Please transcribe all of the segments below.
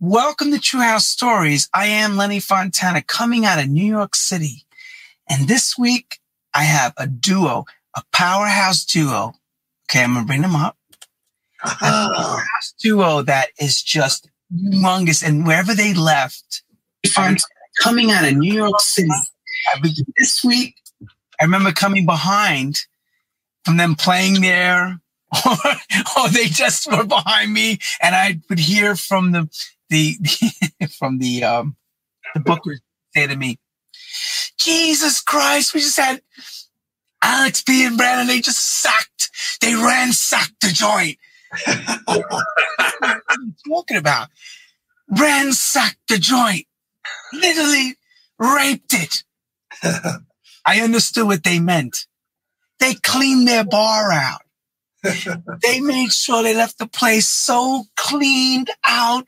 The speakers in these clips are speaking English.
Welcome to True House Stories. I am Lenny Fontana coming out of New York City. And this week I have a duo, a powerhouse duo. Okay, I'm going to bring them up. A ah. powerhouse duo that is just humongous. And wherever they left, I'm coming out of New York City. This week, I remember coming behind from them playing there, or, or they just were behind me, and I would hear from the the, the from the um the bookers say to me, Jesus Christ, we just had Alex P and Brandon, they just sacked, they ransacked the joint. what are you talking about? Ransacked the joint. Literally raped it. I understood what they meant. They cleaned their bar out. they made sure they left the place so cleaned out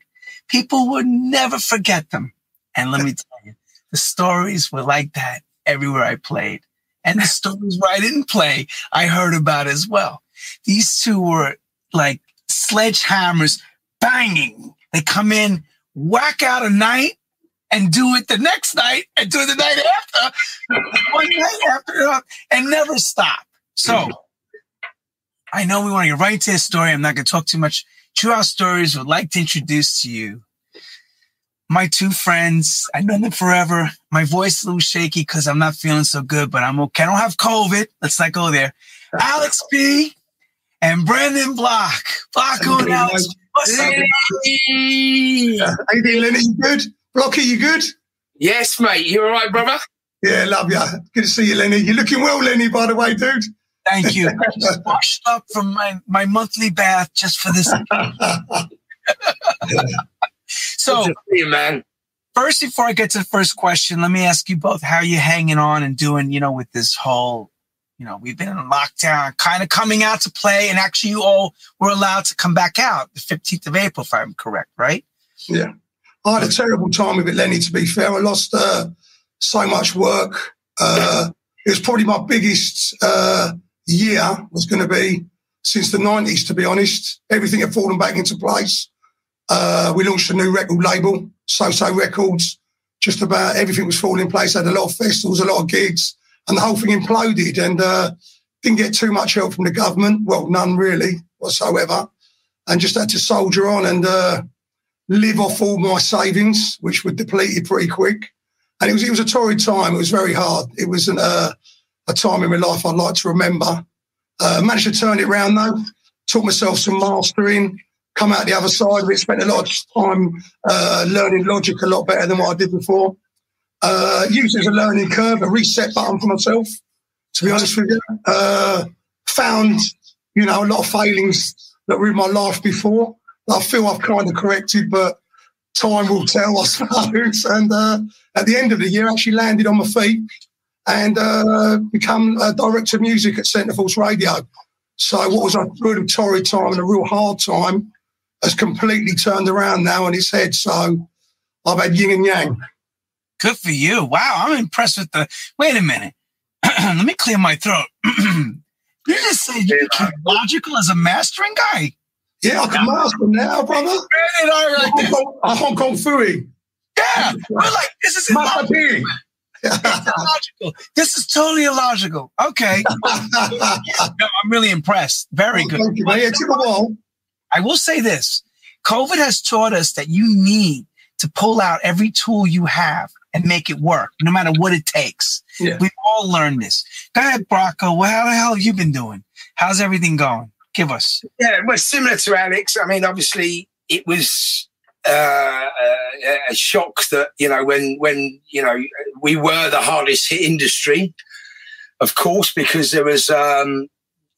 people would never forget them. And let me tell you, the stories were like that everywhere I played. And the stories where I didn't play, I heard about as well. These two were like sledgehammers banging. They come in, whack out a night, and do it the next night, and do it the night after, one night after, and never stop. So I know we want to get right into this story. I'm not going to talk too much. True House Stories would like to introduce to you my two friends. I know them forever. My voice is a little shaky because I'm not feeling so good, but I'm okay. I don't have COVID. Let's not go there. Alex P and Brandon Block. Block on Alex. What's up? How you doing, Lenny? You good? Blocky, you good? Yes, mate. You all right, brother? Yeah, love you. Good to see you, Lenny. You're looking well, Lenny, by the way, dude. Thank you. I just washed up from my, my monthly bath just for this. so, you, man. first, before I get to the first question, let me ask you both how you hanging on and doing, you know, with this whole, you know, we've been in lockdown, kind of coming out to play, and actually you all were allowed to come back out the 15th of April, if I'm correct, right? Yeah. I had a terrible time with it, Lenny, to be fair. I lost uh, so much work. Uh, it was probably my biggest uh, year was going to be since the 90s, to be honest. Everything had fallen back into place. Uh, we launched a new record label, So-So Records. Just about everything was falling in place. Had a lot of festivals, a lot of gigs, and the whole thing imploded and uh, didn't get too much help from the government. Well, none really whatsoever. And just had to soldier on and uh, live off all my savings, which were depleted pretty quick. And it was it was a torrid time. It was very hard. It wasn't a, a time in my life I'd like to remember. Uh, managed to turn it around though. Taught myself some mastering. Come out the other side it. Spent a lot of time uh, learning logic a lot better than what I did before. Uh, used as a learning curve, a reset button for myself. To be honest with you, uh, found you know a lot of failings that were in my life before. I feel I've kind of corrected, but time will tell, I suppose. And uh, at the end of the year, I actually landed on my feet and uh, become a director of music at Centreforce Radio. So what was a really torrid time and a real hard time has completely turned around now on its head. So I've had yin and yang. Good for you. Wow, I'm impressed with the. Wait a minute. Let me clear my throat. you just said you became logical as a mastering guy. Yeah, I can master now, brother. Brandon and I are this. A Hong Kong Fooey. Yeah, we're like this is illogical. It's illogical. This is totally illogical. Okay, no, I'm really impressed. Very oh, good. Thank you, mate. I will say this COVID has taught us that you need to pull out every tool you have and make it work, no matter what it takes. Yeah. We've all learned this. Go ahead, Brocco. Well, how the hell have you been doing? How's everything going? Give us. Yeah, well, similar to Alex. I mean, obviously, it was uh, a, a shock that you know when when you know we were the hardest hit industry, of course, because there was um,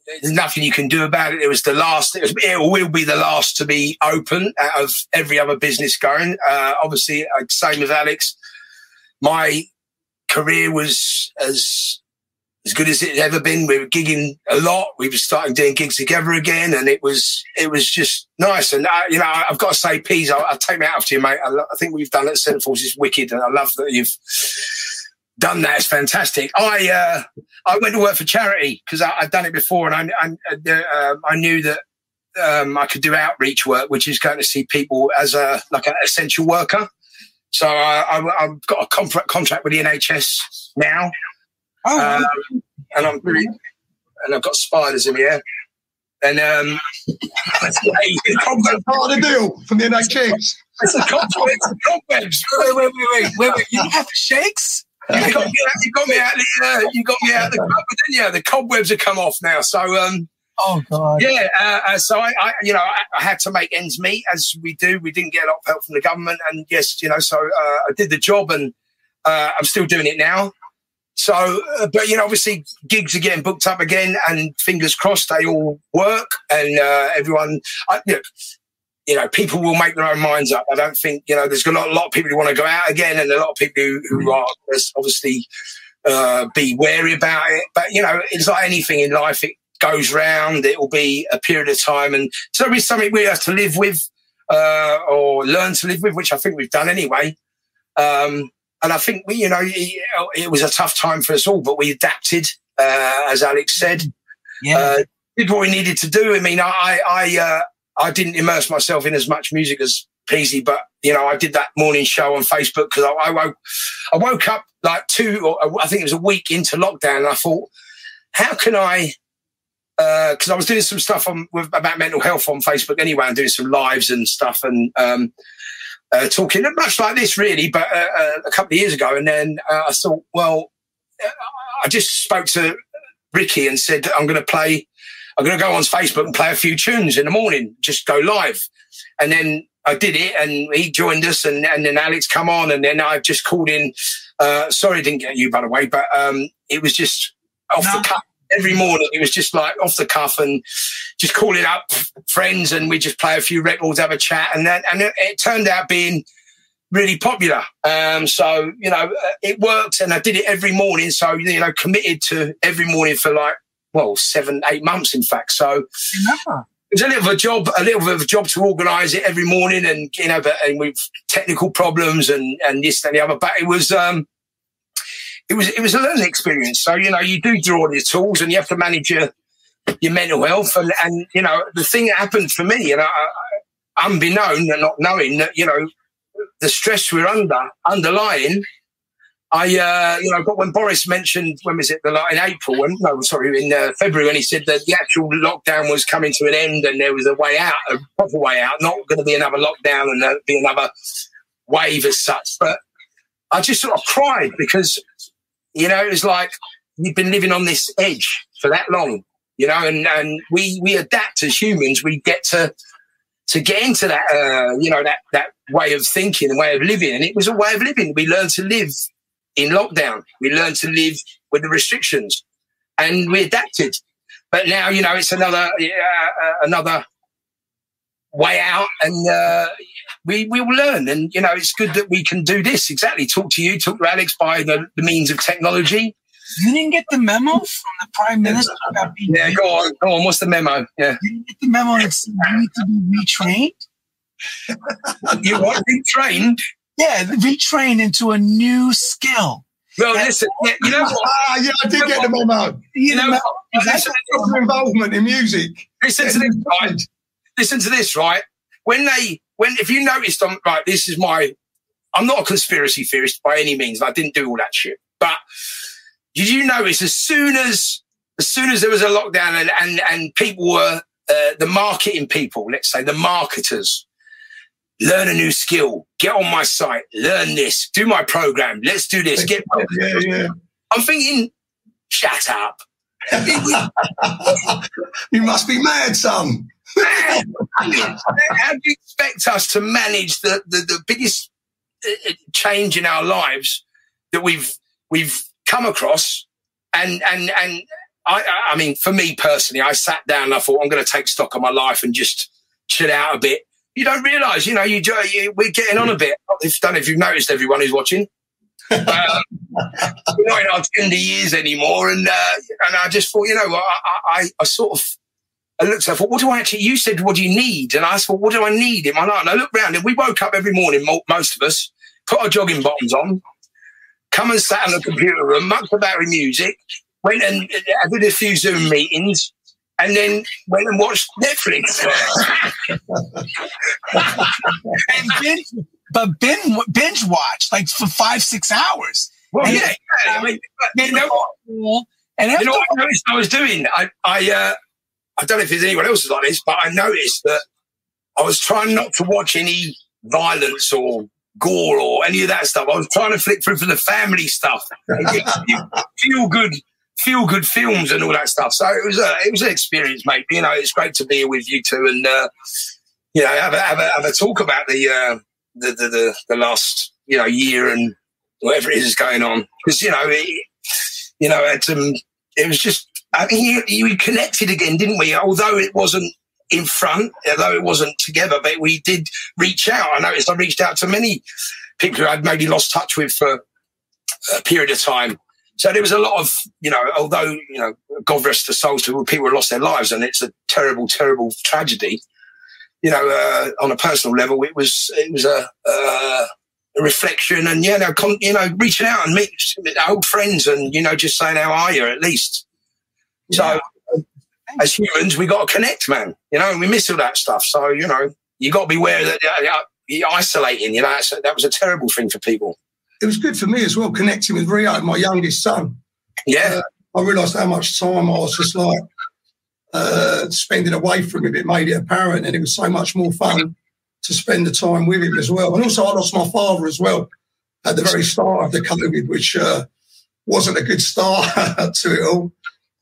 there's nothing you can do about it. It was the last. It, was, it will be the last to be open out of every other business going. Uh, obviously, uh, same with Alex. My career was as as good as it ever been. We were gigging a lot. We were starting doing gigs together again, and it was it was just nice. And I, you know, I- I've got to say, Peas, I'll, I'll take that to you, mate. I, I think we've done at Centreforce is wicked, and I love that you've done that. It's fantastic. I uh, I went to work for charity because I'd done it before, and I I, uh, I knew that um, I could do outreach work, which is going to see people as a like an essential worker. So I, have got a contract contract with the NHS now, oh, um, and I'm and I've got spiders in here. And um, part of the deal from the NHS. It's the cobwebs. Wait, wait, wait, wait, wait, wait. You have shakes? You got, me out, you got me out the uh, you got me out the cupboard, didn't you? The cobwebs have come off now. So um, oh god, yeah. Uh, uh, so I, I, you know, I, I, had to make ends meet as we do. We didn't get a lot of help from the government, and yes, you know, so uh, I did the job, and uh, I'm still doing it now. So, uh, but you know, obviously gigs are getting booked up again, and fingers crossed they all work, and everyone. I, you know, you know, people will make their own minds up. I don't think, you know, there's a lot, a lot of people who want to go out again and a lot of people who, who are obviously uh, be wary about it. But, you know, it's like anything in life. It goes round. It will be a period of time. And so it's something we have to live with uh, or learn to live with, which I think we've done anyway. Um, and I think we, you know, it, it, was a tough time for us all, but we adapted, uh, as Alex said. Yeah. Uh, did what we needed to do. I mean, I, I, uh, I didn't immerse myself in as much music as Peasy, but you know, I did that morning show on Facebook because I, I, woke, I woke up like two, or I think it was a week into lockdown, and I thought, how can I? Because uh, I was doing some stuff on with, about mental health on Facebook anyway, and doing some lives and stuff, and um, uh, talking much like this, really, but uh, uh a couple of years ago. And then uh, I thought, well, I just spoke to Ricky and said, I'm going to play I'm going to go on Facebook and play a few tunes in the morning, just go live. And then I did it and he joined us and, and then Alex come on and then I just called in. Uh, sorry, I didn't get you, by the way, but um, it was just off no. the cuff every morning. It was just like off the cuff and just calling up friends and we just play a few records, have a chat. And then, and it, it turned out being really popular. Um, so, you know, uh, it worked and I did it every morning. So, you know, committed to every morning for like well, seven, eight months, in fact. So it was a little bit of a job, a little bit of a job to organise it every morning, and you know, but and with technical problems and and this and the other. But it was um, it was it was a learning experience. So you know, you do draw on your tools, and you have to manage your your mental health, and and you know, the thing that happened for me, and I, I, unbeknown and not knowing that you know the stress we're under underlying I, uh, you know, but when Boris mentioned, when was it, the, in April, when, no, sorry, in uh, February, when he said that the actual lockdown was coming to an end and there was a way out, a proper way out, not going to be another lockdown and there'd be another wave as such. But I just sort of cried because, you know, it was like we've been living on this edge for that long, you know, and, and we, we adapt as humans. We get to, to get into that, uh, you know, that, that way of thinking and way of living. And it was a way of living. We learned to live in lockdown. We learned to live with the restrictions and we adapted. But now, you know, it's another, uh, another way out and uh, we, we will learn. And, you know, it's good that we can do this. Exactly. Talk to you, talk to Alex by the, the means of technology. You didn't get the memo from the prime minister about being. Yeah, go on, go on. What's the memo? Yeah. You didn't get the memo said you need to be retrained. you want retrained? Yeah, retrain into a new skill. Well, listen, yeah, you know what? Ah, yeah, I did get the memo. You know, that's your involvement in music. Listen to this, right? Listen to this, right? When they, when if you noticed, I'm right, this is my. I'm not a conspiracy theorist by any means. I didn't do all that shit. But did you notice as soon as as soon as there was a lockdown and and, and people were uh, the marketing people, let's say the marketers, learn a new skill, get on my site, learn this, do my program, let's do this, get. Yeah, yeah. I'm thinking, shut up. you must be mad, son. How do you expect us to manage the, the, the biggest uh, uh, change in our lives that we've we've come across? And and and I, I mean, for me personally, I sat down and I thought I'm going to take stock of my life and just chill out a bit you don't realise, you know, you, you, we're getting on a bit. I don't know if you've noticed, everyone who's watching. um, we're not in our tender years anymore, and uh, and I just thought, you know, I, I, I sort of I looked, I thought, what do I actually? You said, what do you need? And I thought, what do I need in my life? And I looked around, and we woke up every morning, most of us, put our jogging bottoms on, come and sat in the computer room, mucked about with music, went and uh, did a few Zoom meetings, and then went and watched Netflix. and binge, but binge, binge watch like for five, six hours. Well, And yeah, yeah, I mean, you know. And you know what I noticed I was doing? I, I, uh, I don't know if there's anyone else like this, but I noticed that I was trying not to watch any violence or gore or any of that stuff. I was trying to flick through for the family stuff, feel good, feel good films and all that stuff. So it was a, it was an experience, mate. You know, it's great to be here with you two and uh, you know have a, have a have a talk about the uh, the, the the the last you know year and whatever it is going on because you know it, you know it's um it was just I mean you, you connected again, didn't we? Although it wasn't in front, although it wasn't together, but we did reach out. I noticed I reached out to many people who I'd maybe lost touch with for a period of time. So there was a lot of, you know, although, you know, God rest the souls to people who lost their lives and it's a terrible, terrible tragedy. You know, uh, on a personal level, it was, it was a, uh, a reflection and, you know, con- you know, reaching out and meet old friends and, you know, just saying, how are you at least? So as humans, we got to connect, man. You know, and we miss all that stuff. So, you know, you got to be aware that uh, you're isolating, you know, that's, that was a terrible thing for people. It was good for me as well, connecting with Rio, my youngest son. Yeah. I realised how much time I was just like uh, spending away from him. It made it apparent, and it was so much more fun to spend the time with him as well. And also, I lost my father as well at the very start of the COVID, which uh, wasn't a good start to it all.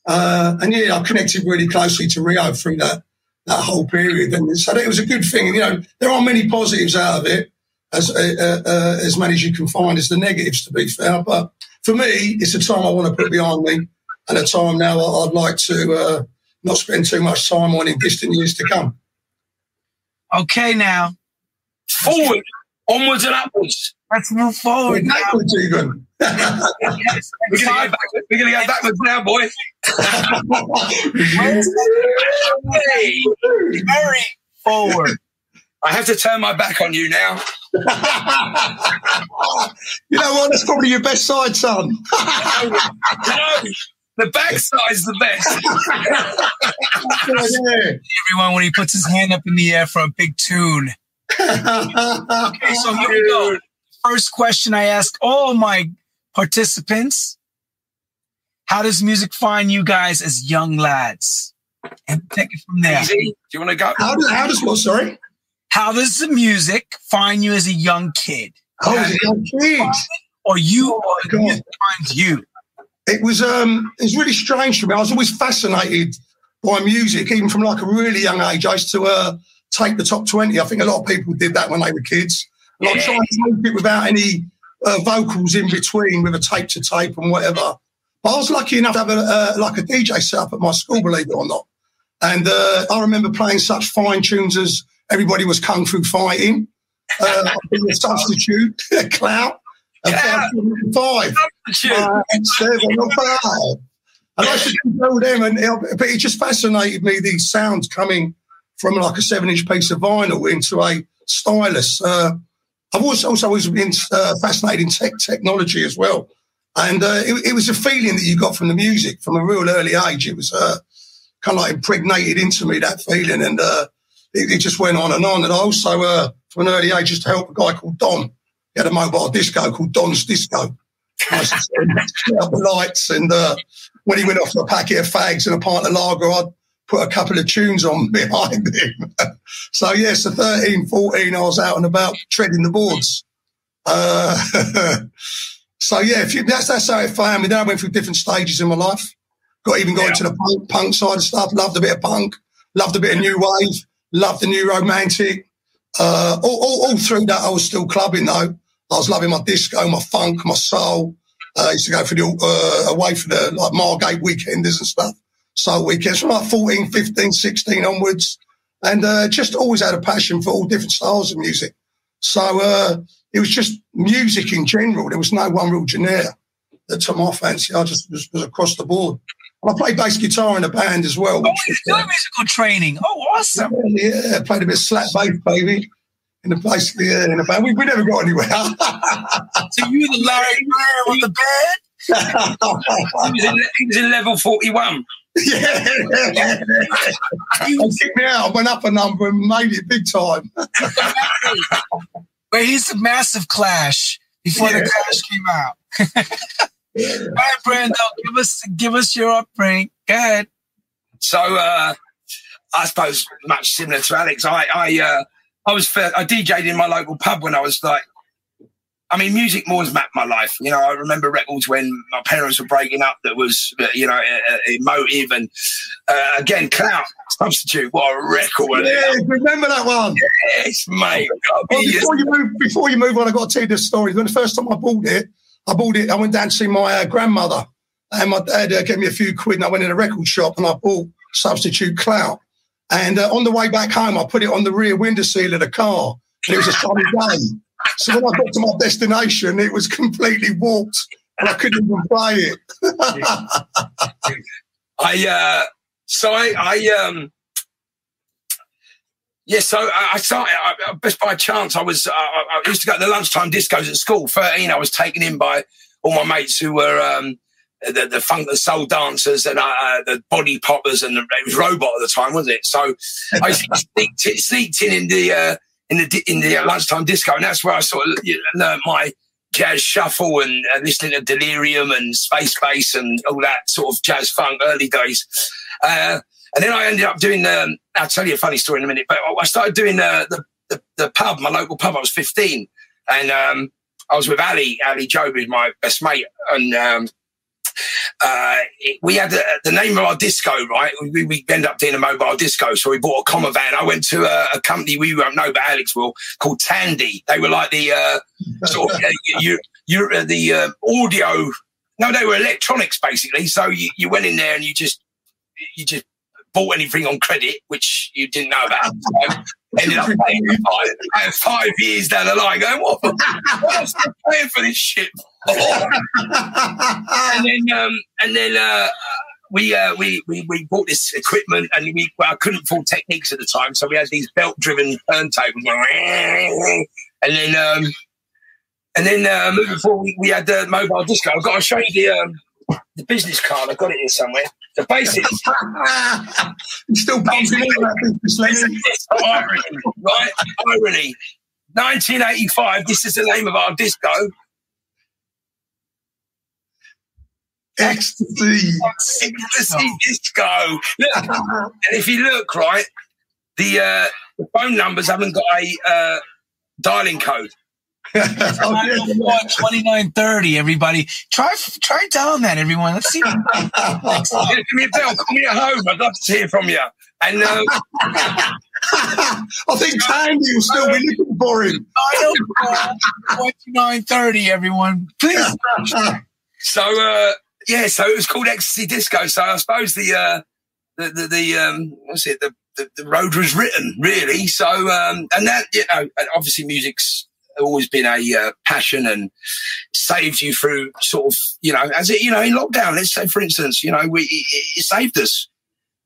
Uh, and yeah, I connected really closely to Rio through that that whole period, and so it was a good thing. And, you know, there are many positives out of it, as uh, uh, as many as you can find as the negatives. To be fair, but for me, it's a time I want to put behind me, and a time now I'd like to uh, not spend too much time on in distant years to come. okay, now Forward, onwards and upwards. let's move forward. Now. Backwards even. Yes, We're going to go backwards. We're going to go backwards now, boy. Very forward. I have to turn my back on you now. you know what? That's probably your best side, son. No, the backside's the best. Everyone, when he puts his hand up in the air for a big tune. Okay, so here we go. First question I ask all my participants How does music find you guys as young lads? And take it from there. Easy. Do you want to go? How does, how does what? Sorry. How does the music find you as a young kid? Oh, as a young kid. Or you, Oh, or my the God. music finds you? It was um, it was really strange for me. I was always fascinated by music, even from like a really young age. I used to uh, tape the top twenty. I think a lot of people did that when they were kids. And I'd try and tape it without any uh, vocals in between, with a tape to tape and whatever. But I was lucky enough to have a, uh, like a DJ set up at my school, believe it or not. And uh, I remember playing such fine tunes as Everybody Was Kung Fu Fighting, uh, being a substitute, Clout, and Yeah. five five, seven, or five. And I should know them, and it, but it just fascinated me these sounds coming from like a seven-inch piece of vinyl into a stylus. Uh, I've also, also always been uh, fascinated in tech technology as well, and uh, it, it was a feeling that you got from the music from a real early age. It was uh, kind of like impregnated into me that feeling, and uh, it, it just went on and on. And I also, uh, from an early age, used to help a guy called Don. He had a mobile disco called Don's Disco. I used set up the lights, and uh, when he went off for a packet of fags and a pint of lager, I'd put a couple of tunes on behind him. so, yes, at 13, 14, I was out and about treading the boards. Uh, so, yeah, if you, that's, that's how it found me. Then I went through different stages in my life. Got even got Yeah. into the punk, punk side of stuff. Loved a bit of punk. Loved a bit of new wave. Loved the new romantic. Uh, all, all, all through that, I was still clubbing though. I was loving my disco, my funk, my soul. Uh, I used to go for the, uh, away for the like Margate weekenders and stuff. Soul weekends from like 14, 15, 16 onwards. And, uh, just always had a passion for all different styles of music. So, uh, it was just music in general. There was no one real genre that took my fancy. I just was, was across the board. I played bass guitar in a band as well. Oh, you was, do uh, musical training. Oh, awesome. yeah, I played a bit of slap bass, baby. In the basically yeah, in a band. We, we never got anywhere. So you the Larry Bird of the band? He was, in, he was in level 41. Yeah. I kicked me out. I went up a number and made it big time. Wait, he's a massive clash before yeah. the clash came out. All right, Brando, give us give us your upbringing. Go ahead. So uh, I suppose much similar to Alex. I I uh, I was I DJed in my local pub when I was like I mean, music more has mapped my life. You know, I remember records when my parents were breaking up that was, uh, you know, emotive. And uh, again, Clout, Substitute, what a record. Yeah, remember that one? Yes, mate. Well, before, you move, before you move on, I've got to tell you this story. When the first time I bought it, I bought it, I went down to see my uh, grandmother. And my dad uh, gave me a few quid and I went in a record shop and I bought Substitute Clout. And uh, on the way back home, I put it on the rear window seal of the car. And it was a sunny day. So when I got to my destination, it was completely warped and I couldn't even play it. I, uh, so I, I, um, yeah, so I, started, I, just by chance, I was, uh, I used to go to the lunchtime discos at school. 13, I was taken in by all my mates who were, um, the, the funk, the soul dancers and uh, uh the body poppers and the, it was robot at the time, wasn't it? So I sneaked, sneaked in in the, uh, in the in the lunchtime disco, and that's where I sort of you know, learned my jazz shuffle and uh, listening to Delirium and Space Bass and all that sort of jazz funk early days. Uh, and then I ended up doing. Um, I'll tell you a funny story in a minute. But I started doing uh, the, the the pub, my local pub. I was 15, and um, I was with Ali, Ali Job, who's my best mate, and um, uh, we had the, the, name of our disco, right? We, we ended up doing a mobile disco. So we bought a Commer van. I went to a, a company we won't know, but Alex will, called Tandy. They were like the uh, sort of, you, you, uh, the uh, audio. No, they were electronics basically. So you, you went in there and you just, you just bought anything on credit, which you didn't know about. ended up paying five, five years down the line, going, "What? What's the paying for this shit?" and then, um, and then uh, we, uh, we we we bought this equipment, and we well, I couldn't afford Technics at the time, so we had these belt-driven turntables, and then. Um, and then uh, moving forward, we, we had the mobile disco. I've got to show you the um, the business card. I've got it here somewhere. The basics. still bouncing pumping that business, irony, right? Irony. 1985. This is the name of our disco. Ecstasy. Ecstasy disco. Look, and if you look right, the uh, the phone numbers haven't got a uh, dialing code. Oh, 2930, everybody. Try try down that, everyone. Let's see. yeah, give me a bell. Call me at home. I'd love to hear from you. And uh, I think Tandy will still be looking for him. 2930, everyone. Please. so, uh, yeah, so it was called Ecstasy Disco. So I suppose the, uh, the, the, the um, what's it, the, the, the road was written, really. So, um, and that, you know, obviously music's always been a uh, passion and saved you through sort of, you know, as it, you know, in lockdown, let's say, for instance, you know, we, it, it saved us,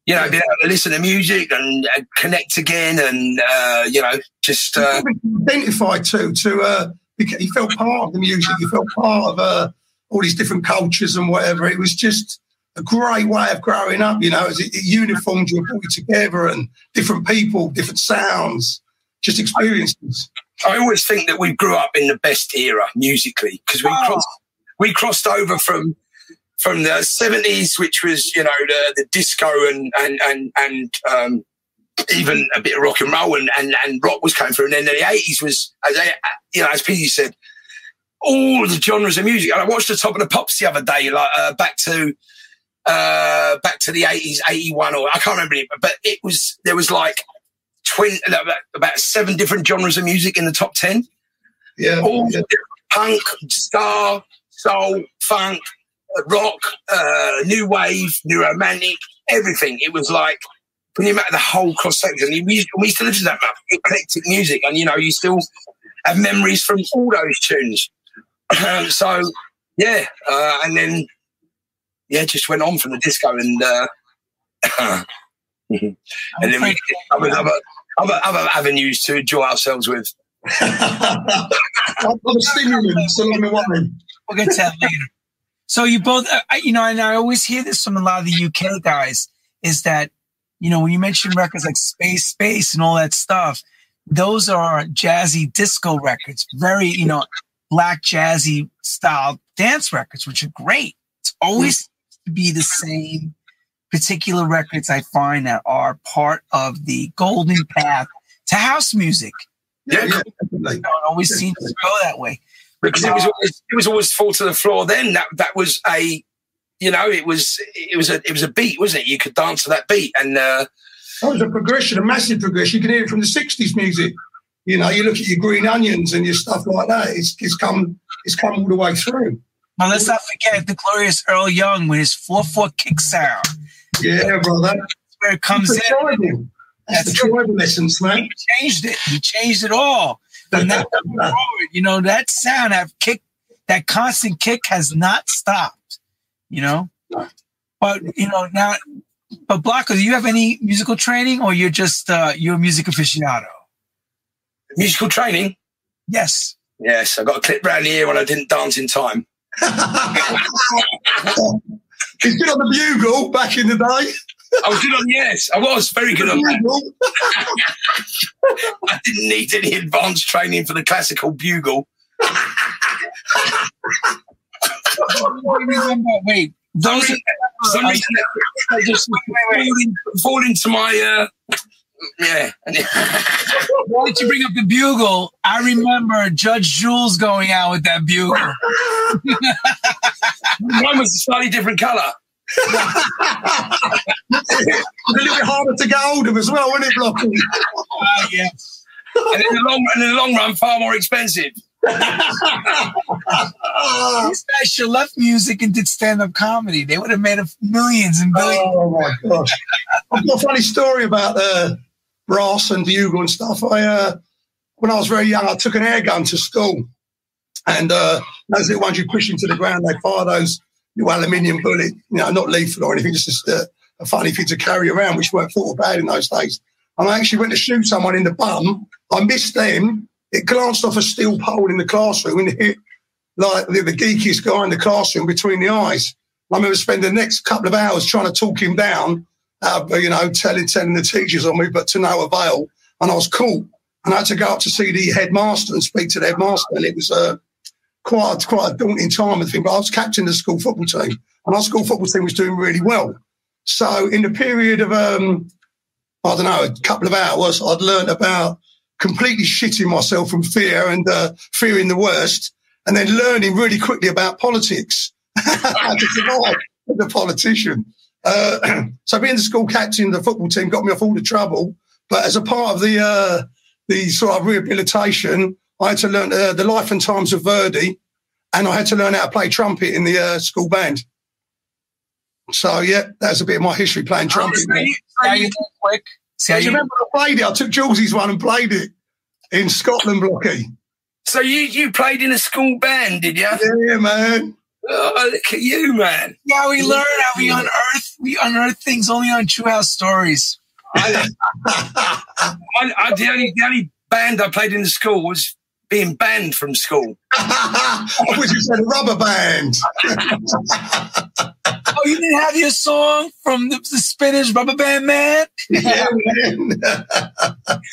you know, being able to listen to music and uh, connect again and, uh, you know, just. Uh, identify too, to, uh, you felt part of the music, you felt part of uh, all these different cultures and whatever. It was just a great way of growing up, you know, as it, it uniformed you and brought you together and different people, different sounds, just experiences. I always think that we grew up in the best era musically because we oh. crossed we crossed over from from the seventies, which was you know the, the disco and and and and um, even a bit of rock and roll and, and and rock was coming through, and then the eighties was as you know as Pete said, all the genres of music. And I watched the Top of the Pops the other day, like uh, back to uh, back to the 80s, 81 or I can't remember it, but it was, there was like 20, about seven different genres of music in the top 10. Yeah. All yeah. punk, star, soul, funk, rock, uh, new wave, new romantic, everything. It was like, you met the whole cross section, we used, we used to listen to that much eclectic music, and you know, you still have memories from all those tunes. Um, so, yeah, uh, and then yeah, just went on from the disco and uh, and then we other, other, other, other avenues to enjoy ourselves with. I'm a stimulant along the way. We'll get to that later. So you both, uh, you know, and I always hear this from a lot of the UK guys is that, you know, when you mention records like Space Space and all that stuff, those are jazzy disco records, very, you know, black jazzy style dance records, which are great. It's always to be the same particular records I find that are part of the golden path to house music. Yeah, yeah, You know, it always seems to go that way. because it was always, it was always fall to the floor. Then that that was a, you know, it was it was a it was a beat, wasn't it? You could dance to that beat, and uh, That was a progression, a massive progression. You can hear it from the '60s music. You know, you look at your Green Onions and your stuff like that. It's, it's come, it's come all the way through. But let's not forget the glorious Earl Young with his 4 4 kick sound. Yeah, brother. That's where it comes That's in. the. That's, That's the tribal essence, man. He changed it. He changed it all. From that forward, you know, that sound, that kick, that constant kick has not stopped, you know? But, you know, now, but Blanco, do you have any musical training or you're just, uh, you're a music aficionado? musical training. Yes. Yes, I got a clip round here when I didn't dance in time. He's good on the bugle back in the day. I was good on yes, I was very good on that. Bugle. I didn't need any advanced training for the classical bugle. Wait, those are, For some reason, I just fall, in, fall into my uh, yeah. why did you bring up the bugle? I remember Judge Jules going out with that bugle. Mine was a slightly different colour. a little bit harder to get hold of as well, wasn't it, Blocky? Ah, yeah. and in the long and in the long run, far more expensive. These guys should left music and did stand up comedy. They would have made millions and billions. Oh my gosh! I've got a funny story about uh, brass and bugle and stuff. I, uh, when I was very young, I took an air gun to school, and uh, those little ones you push into the ground, they fire those little aluminium bullet, you know, not lethal or anything, just a, a funny thing to carry around, which weren't thought bad in those days. And I actually went to shoot someone in the bum. I missed them. It glanced off a steel pole in the classroom and hit like the, the geekiest guy in the classroom between the eyes. I remember spending the next couple of hours trying to talk him down, uh, you know, telling telling the teachers on me, but to no avail. And I was caught, and I had to go up to see the headmaster and speak to the headmaster, and it was uh, quite a, quite a daunting time. I think, but I was captain of the school football team, and our school football team was doing really well. So in the period of um, I don't know, a couple of hours, I'd learned about completely shitting myself from fear and uh, fearing the worst, and then learning really quickly about politics, how to survive as a politician. Uh, so being the school captain the football team got me off all the trouble. But as a part of the uh, the sort of rehabilitation, I had to learn uh, the life and times of Verdi, and I had to learn how to play trumpet in the uh, school band. So yeah, that's a bit of my history playing trumpet. So you- so How you- you doing, quick? See how Do you you, remember I played it? I took Jules's one and played it in Scotland, Blocky. So you you played in a school band, did you? Yeah, man. Oh, look at you, man. how we learn, how we unearth, we unearth things only on True House Stories. I, I, I, the only the only band I played in the school was being banned from school. I wish you said rubber band. Oh, you didn't have your song from the, the Spinners Rubber Band Man? yeah, man.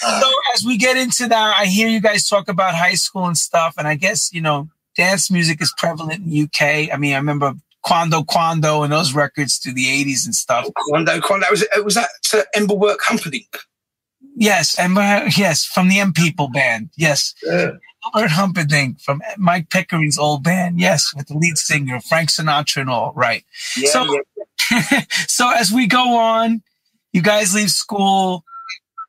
so as we get into that, I hear you guys talk about high school and stuff, and I guess you know dance music is prevalent in the UK. I mean, I remember Quando Quando and those records through the '80s and stuff. Quando, Quando, was it was that uh, Engelbert Humperdinck? Yes, and uh, yes, from the M People band. Yes, Yeah. Albert Humperdinck from Mike Pickering's old band. Yes, with the lead singer Frank Sinatra and all. Right. Yeah, So- yeah. so as we go on, you guys leave school.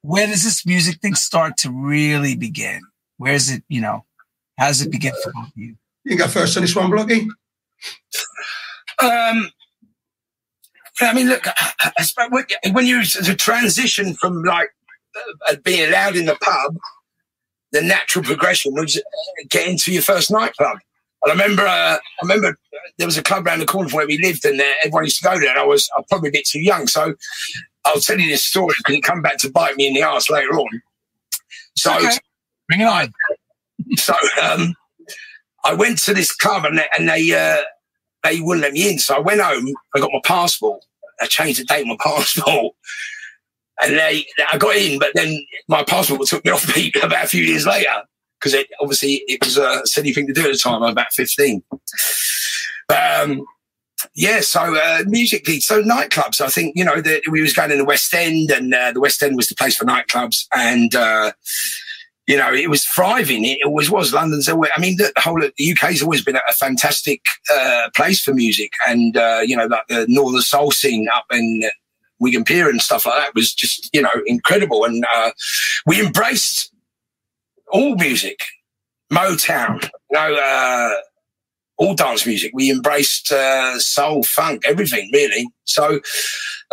Where does this music thing start to really begin? Where is it? You know, how does it begin for both of you? You can go first on this one, Blocky. Um, I mean, look, I- I suppose when- you the transition from like uh, being allowed in the pub, the natural progression was uh, getting to your first nightclub. And I remember, uh, I remember there was a club around the corner from where we lived, and uh, everyone used to go there. And I was, I was probably a bit too young, so I'll tell you this story because it come back to bite me in the ass later on. So, Okay. Bring it on. so um, I went to this club and they, and they uh, they wouldn't let me in. So I went home, I got my passport, I changed the date on my passport. And they, I got in, but then my passport took me off beat about a few years later because it obviously it was a silly thing to do at the time. I was about 15. But, um, yeah, so uh, musically, so nightclubs. I think you know that we was going in the West End, and uh, the West End was the place for nightclubs, and uh, you know it was thriving. It always was. London's always. I mean, the whole of the UK's always been a fantastic uh, place for music, and uh, you know, like the Northern Soul scene up in Wigan Pier and stuff like that was just you know incredible, and uh, we embraced all music, Motown, you know all dance music. We embraced uh, soul, funk, everything really. So,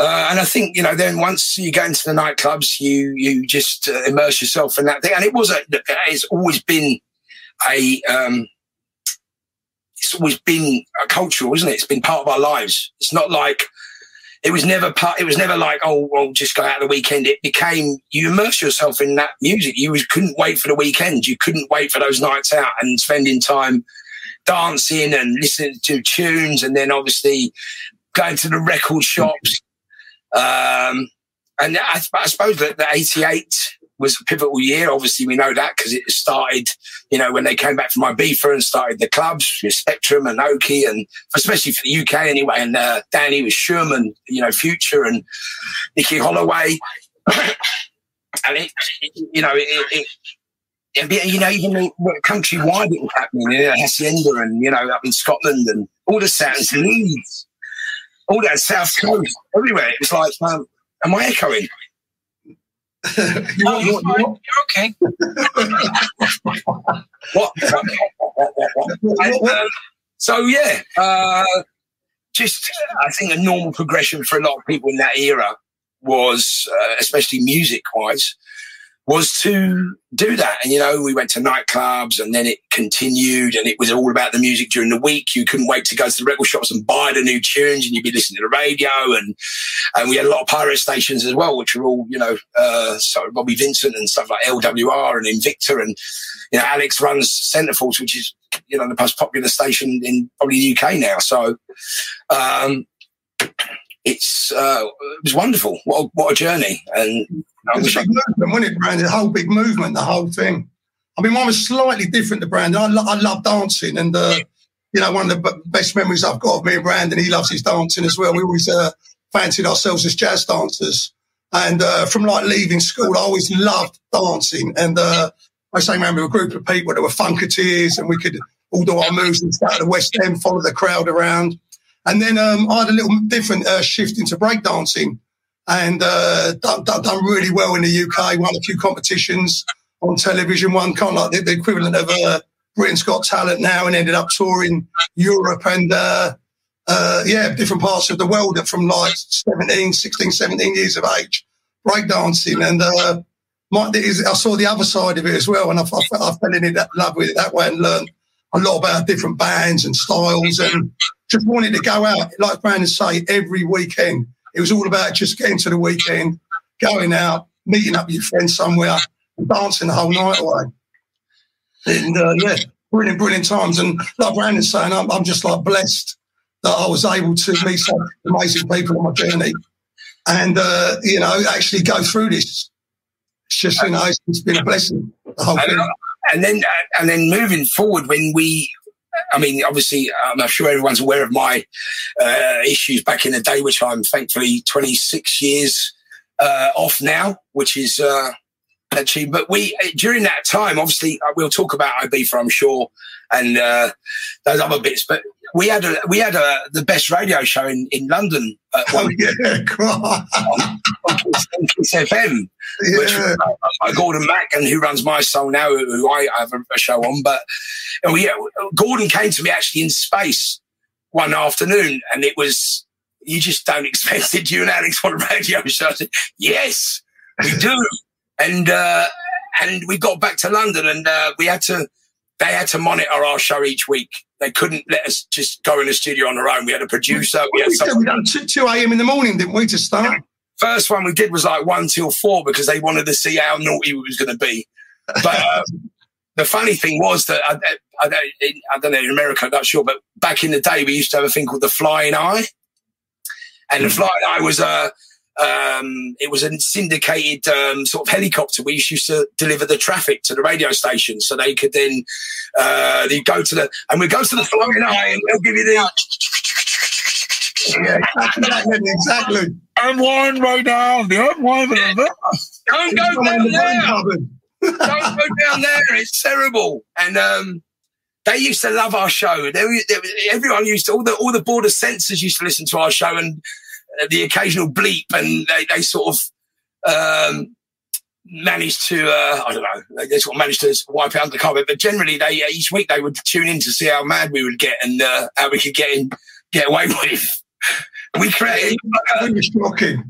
uh, and I think you know, then once you go into the nightclubs, you you just uh, immerse yourself in that thing. And it was a, it's always been a, um, it's always been a cultural, isn't it? It's been part of our lives. It's not like it was never part. It was never like, oh, well, just go out the weekend. It became you immerse yourself in that music. You couldn't wait for the weekend. You couldn't wait for those nights out and spending time dancing and listening to tunes, and then obviously going to the record shops. Um, and I, I, suppose that the 88 was a pivotal year. Obviously, we know that because it started, you know, when they came back from Ibiza and started the clubs Spectrum and Oki, and especially for the UK anyway. And uh, Danny was Sherman, you know, Future and Nicky Holloway. and it, you know, it, it, you know, even countrywide it was happening, you know, Hacienda and, you know, up in Scotland and all the sounds, Leeds, all that South Coast, everywhere. It was like, um, am I echoing? you oh, you're, you're, you're okay. what? and, um, so, yeah, uh, just, I think a normal progression for a lot of people in that era was, uh, especially music wise, was to do that. And, you know, we went to nightclubs and then it continued and it was all about the music during the week. You couldn't wait to go to the record shops and buy the new tunes and you'd be listening to the radio. And, and we had a lot of pirate stations as well, which were all, you know, uh, so Bobby Vincent and stuff like LWR and Invicta. And, you know, Alex runs Centreforce, which is, you know, the most popular station in probably the UK now. So, um, it's uh, it was wonderful. What a, what a journey! And it's a big movement, wasn't it, Brandon? The whole big movement, the whole thing. I mean, mine was slightly different to Brandon. I, lo- I love dancing, and uh, you know, one of the b- best memories I've got of me and Brandon. He loves his dancing as well. We always uh, fancied ourselves as jazz dancers, and uh, from like leaving school, I always loved dancing. And uh, I sang around with a group of people that were funketeers, and we could all do our moves and start at the West End, follow the crowd around. And then um, I had a little different uh, shift into breakdancing and uh, done, done, really well in the UK. Won a few competitions on television. One kind of like the, the equivalent of uh, Britain's Got Talent now, and ended up touring Europe and uh, uh, yeah, different parts of the world from like 17, 16, 17 years of age, breakdancing. And uh, my, I saw the other side of it as well, and I, I, I fell in love with it that way and learned a lot about different bands and styles and just wanted to go out, like Brandon say, every weekend it was all about just getting to the weekend, going out, meeting up with your friends somewhere, dancing the whole night away. And uh, yeah, brilliant, brilliant times. And like Brandon's saying, I'm, I'm just like blessed that I was able to meet some amazing people on my journey and, uh, you know, actually go through this. It's just, you know, it's been a blessing, the whole thing. And then, and then moving forward, when we I mean, obviously, I'm sure everyone's aware of my uh, issues back in the day, which I'm thankfully 26 years uh, off now, which is uh, actually. But we during that time, obviously, uh, we'll talk about Ibiza, I'm sure, and uh, those other bits. But we had a we had a the best radio show in in London. oh yeah, God. on Kiss FM, yeah. which was by Gordon Mac, and who runs Mi-Soul now, who I have a, show on. But and we, Gordon came to me actually in space one afternoon, and it was you just don't expect it. You and Alex on a radio show. I said, yes, we do, and uh, and we got back to London, and uh, we had to. They had to monitor our show each week they couldn't let us just go in the studio on our own. We had a producer. We, had we done 2, 2 a.m. in the morning, didn't we, to start? First one we did was like 1 till 4 because they wanted to see how naughty we was going to be. But um, the funny thing was that I, I, don't, I don't know in America, I'm not sure, but back in the day, we used to have a thing called the Flying Eye, and the Mm. Flying Eye was a um, it was a syndicated um, sort of helicopter. We used to deliver the traffic to the radio station, so they could then uh, they go to the and we go to the Flying Eye, and they'll give you the Yeah, exactly. that, Lenny, exactly. M1 right now. The M1. don't go Come on, down the there. wine don't go down there. It's terrible. And um, they used to love our show. They, they, everyone used to, all the all the border censors used to listen to our show and uh, the occasional bleep, and they, they sort of um, managed to uh, I don't know. They sort of managed to wipe it under the carpet. But generally, they each week they would tune in to see how mad we would get and uh, how we could get in, get away with. We created. It was shocking.